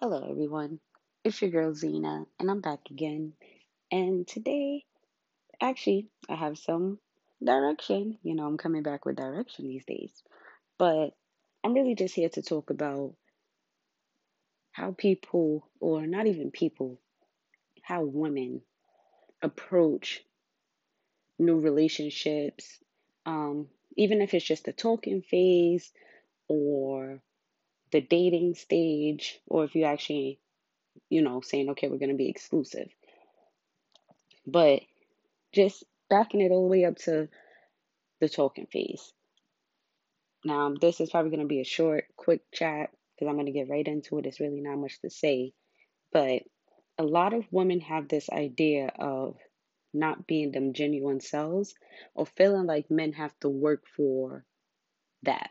Hello, everyone. It's your girl Zena, and I'm back again. And today, actually, I have some direction. You know, I'm coming back with direction these days. But I'm really just here to talk about how people, or not even people, how women approach new relationships, um, even if it's just the talking phase or the dating stage, or if you actually, you know, saying, okay, we're going to be exclusive. But just backing it all the way up to the talking phase. Now, this is probably going to be a short, quick chat because I'm going to get right into it. It's really not much to say. But a lot of women have this idea of not being them genuine selves or feeling like men have to work for that.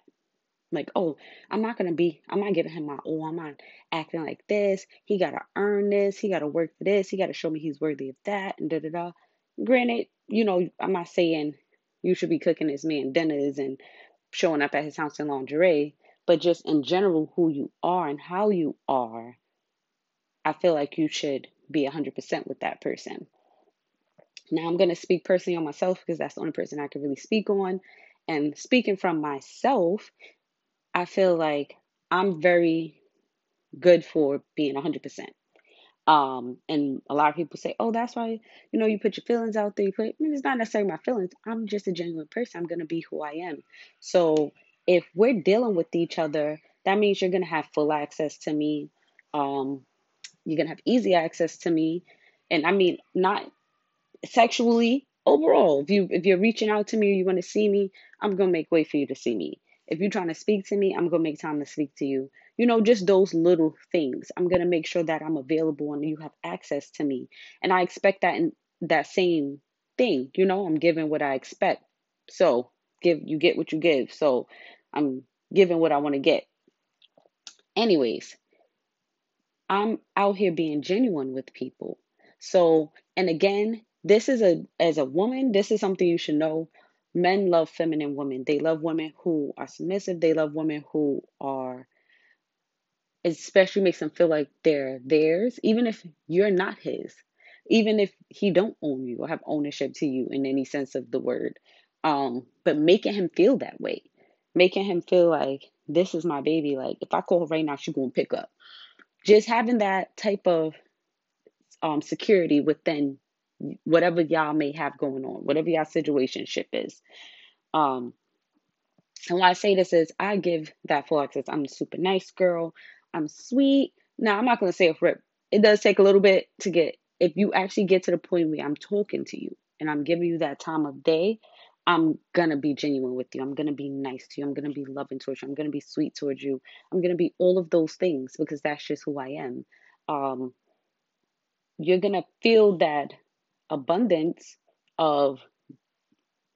Like, oh, I'm not gonna be, I'm not giving him my oh, I'm not acting like this. He gotta earn this. He gotta work for this. He gotta show me he's worthy of that. And da da da. Granted, you know, I'm not saying you should be cooking this man dinners and showing up at his house in lingerie, but just in general, who you are and how you are, I feel like you should be 100% with that person. Now, I'm going to speak personally on myself because that's the only person I can really speak on. And speaking from myself, I feel like I'm very good for being 100%. Um, and a lot of people say, oh, that's why, you know, you put your feelings out there. You put, I mean, it's not necessarily my feelings. I'm just a genuine person. I'm going to be who I am. So if we're dealing with each other, that means you're going to have full access to me. Um, you're going to have easy access to me. And I mean, not sexually, overall. If you if you're reaching out to me or you want to see me, I'm going to make way for you to see me. If you're trying to speak to me, I'm going to make time to speak to you you know, just those little things. I'm going to make sure that I'm available and you have access to me. And I expect that in that same thing, you know, I'm giving what I expect. So, give you get what you give. So, I'm giving what I want to get. Anyways, I'm out here being genuine with people. So, and again, this is a as a woman, this is something you should know. Men love feminine women. They love women who are submissive. They love women who are especially makes them feel like they're theirs, even if you're not his, even if he don't own you or have ownership to you in any sense of the word. Um, but making him feel that way, making him feel like this is my baby. Like if I call her right now, she's gonna pick up. Just having that type of um, security within whatever y'all may have going on, whatever y'all situationship is. Um, and why I say this is I give that full access. I'm a super nice girl. I'm sweet. Now, I'm not to say a rip. It does take a little bit to get, if you actually get to the point where I'm talking to you and I'm giving you that time of day, I'm to be genuine with you. I'm to be nice to you. I'm to be loving towards you. I'm to be sweet towards you. I'm to be all of those things because that's just who I am. Um, you're to feel that abundance of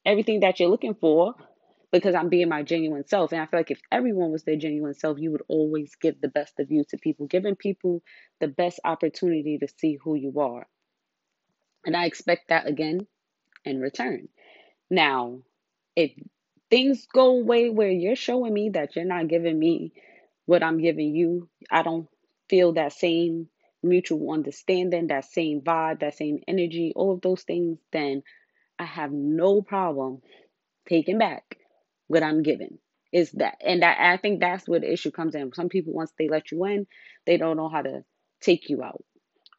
everything that you're looking for because I'm being my genuine self. And I feel like if everyone was their genuine self, you would always give the best of you to people, giving people the best opportunity to see who you are. And I expect that again in return. Now, if things go away where you're showing me that you're not giving me what I'm giving you, I don't feel that same mutual understanding, that same vibe, that same energy, all of those things, then I have no problem taking back what I'm giving. Is that and I, I think that's where the issue comes in. Some people once they let you in, they don't know how to take you out.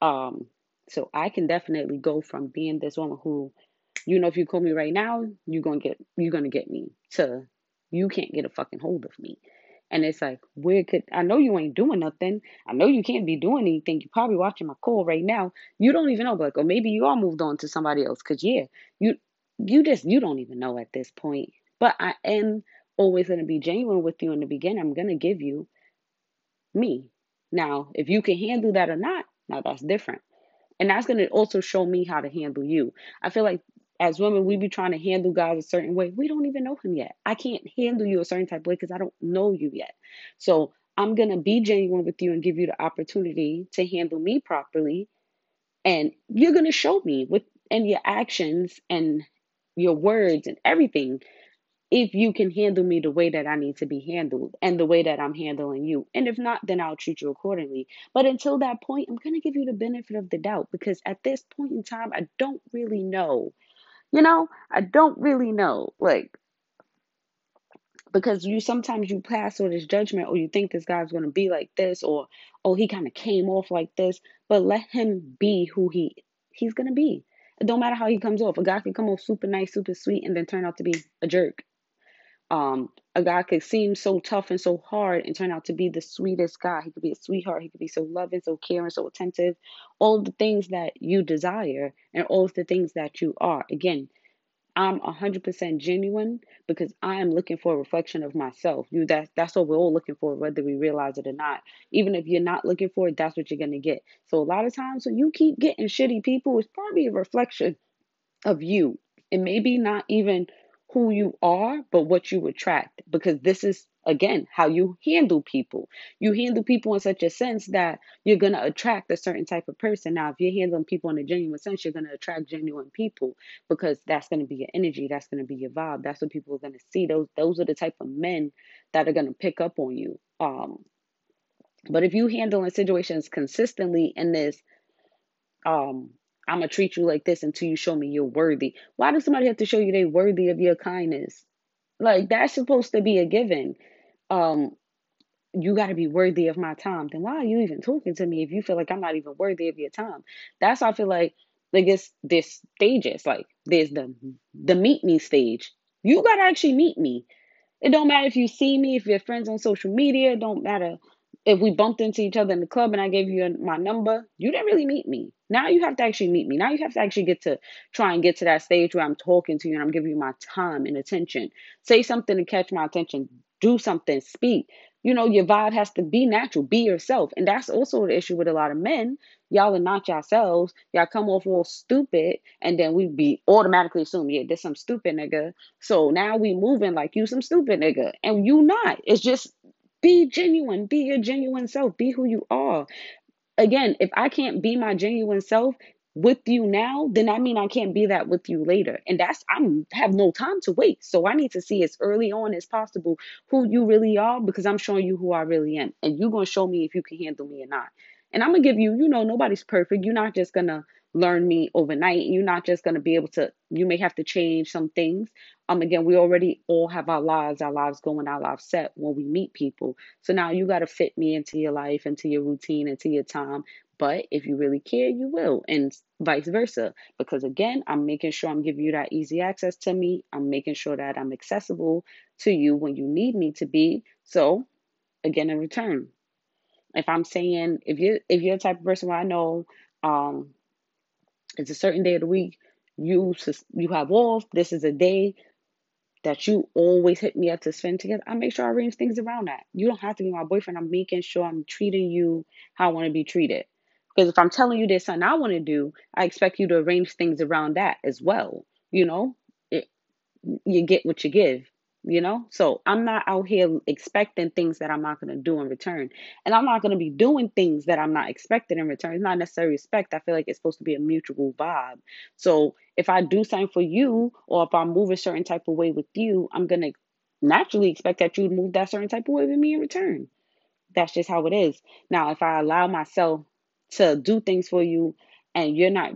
Um, so I can definitely go from being this woman who, you know, if you call me right now, you're gonna get you're gonna get me to you can't get a fucking hold of me. And it's like, where could I know you ain't doing nothing? I know you can't be doing anything. You're probably watching my call right now. You don't even know, but like, or maybe you all moved on to somebody else. Cause yeah, you you just you don't even know at this point. But I am always to be genuine with you in the beginning. I'm to give you me. Now, if you can handle that or not, now that's different. And that's to also show me how to handle you. I feel like as women, we be trying to handle guys a certain way. We don't even know him yet. I can't handle you a certain type of way because I don't know you yet. So I'm going to be genuine with you and give you the opportunity to handle me properly. And you're going to show me with and your actions and your words and everything if you can handle me the way that I need to be handled and the way that I'm handling you. And if not, then I'll treat you accordingly. But until that point, I'm going to give you the benefit of the doubt because at this point in time, I don't really know. You know, I don't really know. Like, because you sometimes you pass on this judgment or you think this guy's going to be like this or oh he kind of came off like this but let him be who he he's going to be it don't matter how he comes off a guy can come off super nice super sweet and then turn out to be a jerk um a guy could seem so tough and so hard and turn out to be the sweetest guy he could be a sweetheart he could be so loving so caring so attentive all the things that you desire and all the things that you are again I'm 100% genuine because I am looking for a reflection of myself. You that that's what we're all looking for whether we realize it or not. Even if you're not looking for it, that's what you're going to get. So a lot of times when you keep getting shitty people, it's probably a reflection of you. It may be not even who you are, but what you attract because this is again how you handle people. You handle people in such a sense that you're going to attract a certain type of person. Now, if you're handling people in a genuine sense, you're going to attract genuine people because that's going to be your energy, that's going to be your vibe. That's what people are going to see. Those those are the type of men that are going to pick up on you. Um but if you handle in situations consistently in this um I'm gonna treat you like this until you show me you're worthy. Why does somebody have to show you they're worthy of your kindness? Like that's supposed to be a given. Um, you got to be worthy of my time. Then why are you even talking to me if you feel like I'm not even worthy of your time? That's why I feel like like it's this stages. Like there's the the meet me stage. You gotta actually meet me. It don't matter if you see me, if you're friends on social media. It don't matter if we bumped into each other in the club and I gave you my number. You didn't really meet me. Now you have to actually meet me. Now you have to actually get to try and get to that stage where I'm talking to you and I'm giving you my time and attention. Say something to catch my attention. Do something. Speak. You know, your vibe has to be natural. Be yourself. And that's also the issue with a lot of men. Y'all are not yourselves. Y'all come off all stupid, and then we be automatically assume, yeah, there's some stupid nigga. So now we moving like you some stupid nigga, and you not. It's just be genuine. Be your genuine self. Be who you are. Again, if I can't be my genuine self with you now, then I mean I can't be that with you later. And that's I'm have no time to wait. So I need to see as early on as possible who you really are because I'm showing you who I really am. And you're gonna show me if you can handle me or not. And I'm gonna give you, you know, nobody's perfect. You're not just gonna learn me overnight. You're not just gonna be able to you may have to change some things. Um again, we already all have our lives, our lives going, our lives set when we meet people. So now you gotta fit me into your life, into your routine, into your time. But if you really care, you will, and vice versa. Because again, I'm making sure I'm giving you that easy access to me. I'm making sure that I'm accessible to you when you need me to be. So, again, in return, if I'm saying if you if you're the type of person where I know um it's a certain day of the week you you have off, this is a day that you always hit me up to spend together, I make sure I arrange things around that. You don't have to be my boyfriend. I'm making sure I'm treating you how I want to be treated. Because if I'm telling you there's something I want to do, I expect you to arrange things around that as well. You know, it, you get what you give you know? So i'm not out here expecting things that i'm not going to do in return. And i'm not going to be doing things that i'm not expecting in return. It's not necessarily respect. I feel like it's supposed to be a mutual vibe. So if i do something for you or if i move a certain type of way with you i'm going to naturally expect that you move that certain type of way with me in return. That's just how it is. Now if i allow myself to do things for you and you're not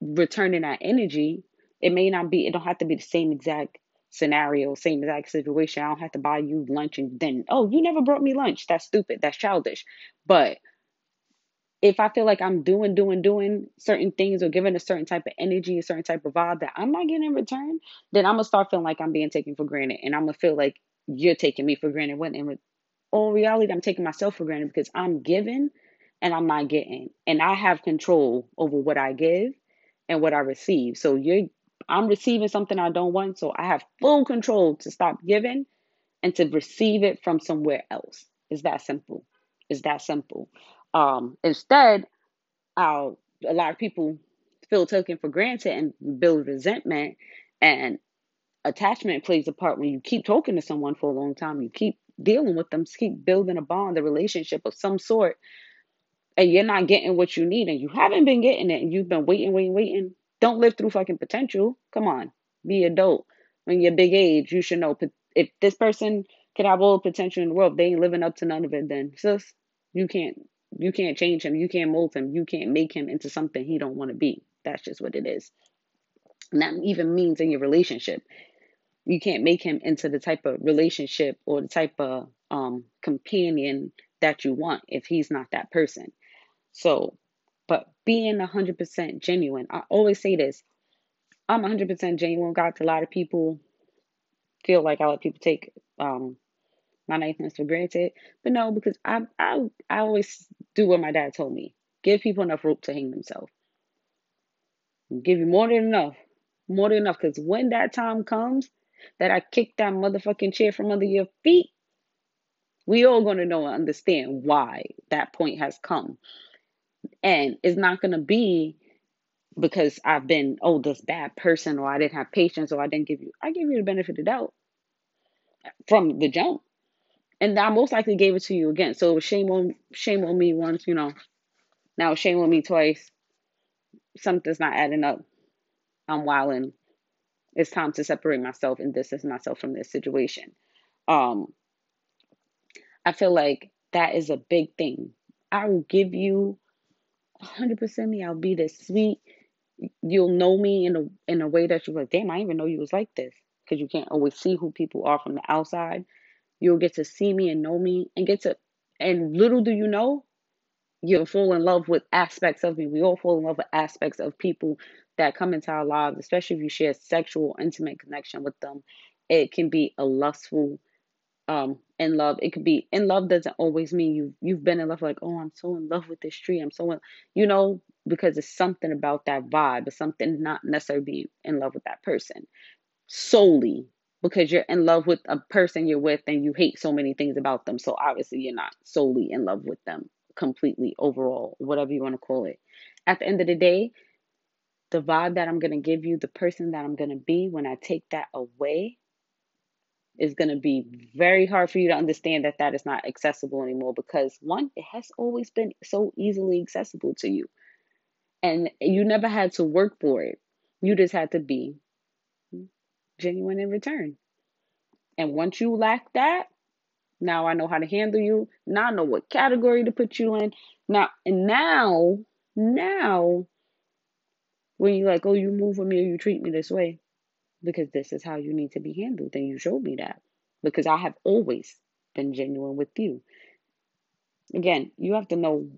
returning that energy it may not be it don't have to be the same exact scenario, same exact situation. I don't have to buy you lunch and then, oh, you never brought me lunch. That's stupid. That's childish. But if I feel like I'm doing, doing, doing certain things or giving a certain type of energy, a certain type of vibe that I'm not getting in return, then I'm gonna start feeling like I'm being taken for granted, and I'm gonna feel like you're taking me for granted. When in all reality, I'm taking myself for granted because I'm giving and I'm not getting, and I have control over what I give and what I receive. So you're I'm receiving something I don't want, so I have full control to stop giving and to receive it from somewhere else. It's that simple. It's that simple. Um, instead, I'll, a lot of people feel taken for granted and build resentment and attachment plays a part when you keep talking to someone for a long time. You keep dealing with them, keep building a bond, a relationship of some sort, and you're not getting what you need, and you haven't been getting it, and you've been waiting, waiting, waiting don't live through fucking potential. Come on, be adult. when you're big age, you should know if this person can have all the potential in the world, they ain't living up to none of it. Then sis, you can't you can't change him. You can't mold him. You can't make him into something he don't want to be. That's just what it is. And that even means in your relationship. You can't make him into the type of relationship or the type of um, companion that you want if he's not that person. So, but being 100% genuine, I always say this I'm 100% genuine. Got a lot of people feel like I let people take um, my niceness for granted, but no, because I I I always do what my dad told me: give people enough rope to hang themselves. Give you more than enough, more than enough. Because when that time comes, that I kick that motherfucking chair from under your feet, we all gonna know and understand why that point has come, and it's not gonna be because I've been, oh, this bad person, or I didn't have patience, or I didn't give you, I gave you the benefit of the doubt from the jump. And I most likely gave it to you again. So shame on shame on me once, you know. Now shame on me twice. Something's not adding up. I'm wilding. It's time to separate myself and distance myself from this situation. Um, I feel like that is a big thing. I will give you 100% me. I'll be this sweet you'll know me in a in a way that you're like, damn, I didn't even know you was like this. Because you can't always see who people are from the outside. You'll get to see me and know me and get to and little do you know, you'll fall in love with aspects of me. We all fall in love with aspects of people that come into our lives, especially if you share sexual, intimate connection with them. It can be a lustful um in love it could be in love doesn't always mean you you've been in love like oh i'm so in love with this tree i'm so in, you know because it's something about that vibe but something not necessarily being in love with that person solely because you're in love with a person you're with and you hate so many things about them so obviously you're not solely in love with them completely overall whatever you want to call it. At the end of the day the vibe that i'm going to give you the person that i'm going to be when i take that away is going to be very hard for you to understand that that is not accessible anymore because one it has always been so easily accessible to you. And you never had to work for it. You just had to be genuine in return. And once you lack that now i know how to handle you. Now i know what category to put you in. Now and now now when you're like oh you move with me or you treat me this way because this is how you need to be handled and you showed me that because I have always been genuine with you. Again, you have to know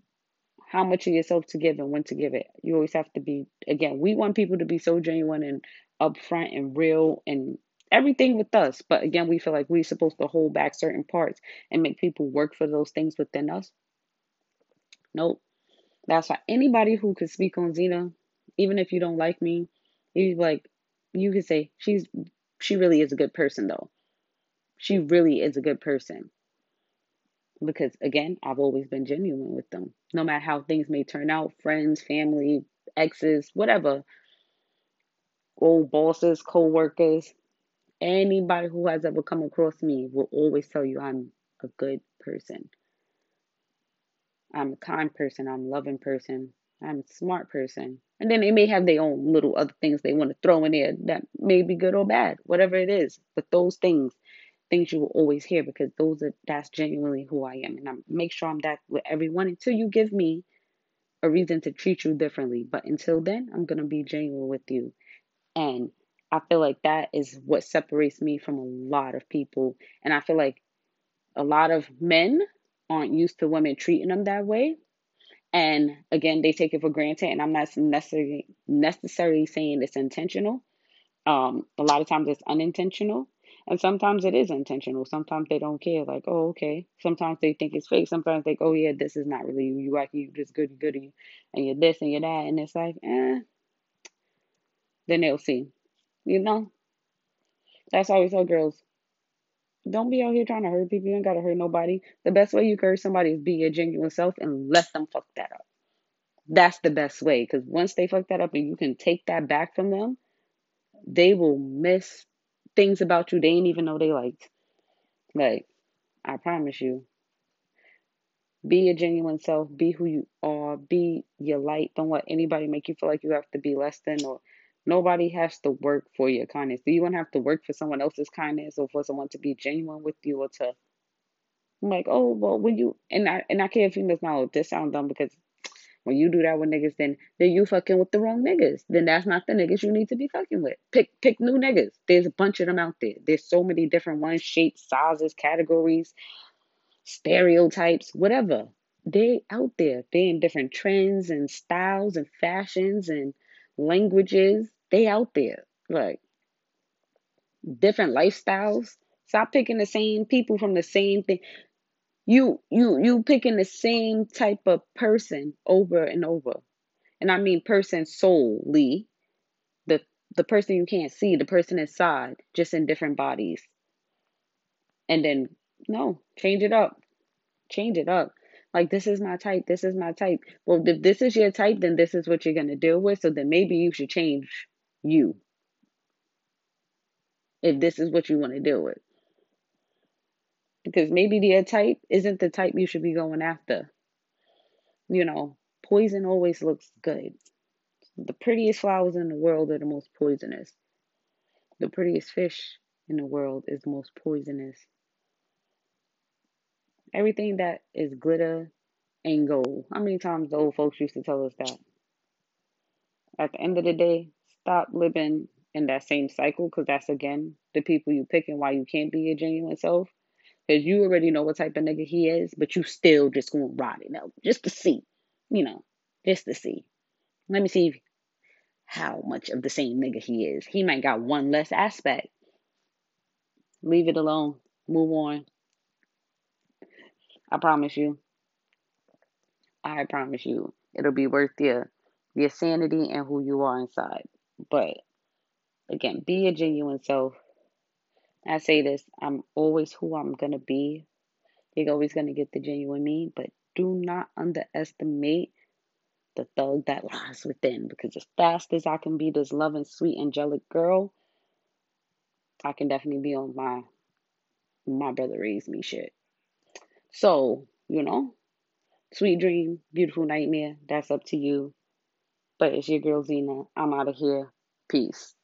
how much of yourself to give and when to give it. You always have to be, again, we want people to be so genuine and upfront and real and everything with us. But again, we feel like we're supposed to hold back certain parts and make people work for those things within us. Nope. That's why anybody who could speak on Zena, even if you don't like me, you like you could say she's she really is a good person though she really is a good person. Because again, I've always been genuine with them. No matter how things may turn out, friends, family, exes, whatever, old bosses, co workers, anybody who has ever come across me will always tell you I'm a good person. I'm a kind person. I'm a loving person. I'm a smart person. And then they may have their own little other things they want to throw in there that may be good or bad, whatever it is. But those things things you will always hear because those are that's genuinely who I am. And I make sure I'm that with everyone until you give me a reason to treat you differently. But until then, I'm gonna be genuine with you. And I feel like that is what separates me from a lot of people. And I feel like a lot of men aren't used to women treating them that way. And again, they take it for granted. And I'm not necessarily necessarily saying it's intentional. Um, a lot of times it's unintentional. And sometimes it is intentional. Sometimes they don't care. Like, oh, okay. Sometimes they think it's fake. Sometimes they go, oh, yeah, this is not really you. You like you just goody goody, and you're this and you're that, and it's like, eh. Then they'll see. You know. That's we tell girls, don't be out here trying to hurt people. You ain't gotta hurt nobody. The best way you can hurt somebody is be your genuine self and let them fuck that up. That's the best way. Because once they fuck that up and you can take that back from them, they will miss things about you they didn't even know they liked. Like, I promise you. Be your genuine self. Be who you are. Be your light. Don't let anybody make you feel like you have to be less than or Nobody has to work for your kindness. Do you to have to work for someone else's kindness or for someone to be genuine with you or to I'm like, oh well when you and I and I care if females now this sounds dumb because when you do that with niggas, then then you fucking with the wrong niggas. Then that's not the niggas you need to be fucking with. Pick pick new niggas. There's a bunch of them out there. There's so many different ones, shapes, sizes, categories, stereotypes, whatever. They out there. They in different trends and styles and fashions and languages. They out there. Like different lifestyles. Stop picking the same people from the same thing. You you you picking the same type of person over and over. And I mean person solely. The the person you can't see, the person inside, just in different bodies. And then no, change it up. Change it up. Like this is my type, this is my type. Well, if this is your type, then this is what you're gonna deal with. So then maybe you should change you. If this is what you want to deal with. Because maybe your type isn't the type you should be going after. You know, poison always looks good. The prettiest flowers in the world are the most poisonous. The prettiest fish in the world is the most poisonous. Everything that is glitter ain't gold. How many times the old folks used to tell us that? At the end of the day, stop living in that same cycle because that's again the people you pick and why you can't be your genuine self. Because you already know what type of nigga he is, but you still just gonna ride it out just to see, you know, just to see. Let me see how much of the same nigga he is. He might got one less aspect. Leave it alone. Move on. I promise you. I promise you. It'll be worth your your sanity and who you are inside. But again, be your genuine self. I say this, I'm always who I'm gonna be. You're always gonna get the genuine me, but do not underestimate the thug that lies within. Because as fast as I can be this loving, sweet, angelic girl, I can definitely be on my my brother raised me shit. So, you know, sweet dream, beautiful nightmare, that's up to you. But it's your girl Zena. I'm out of here. Peace.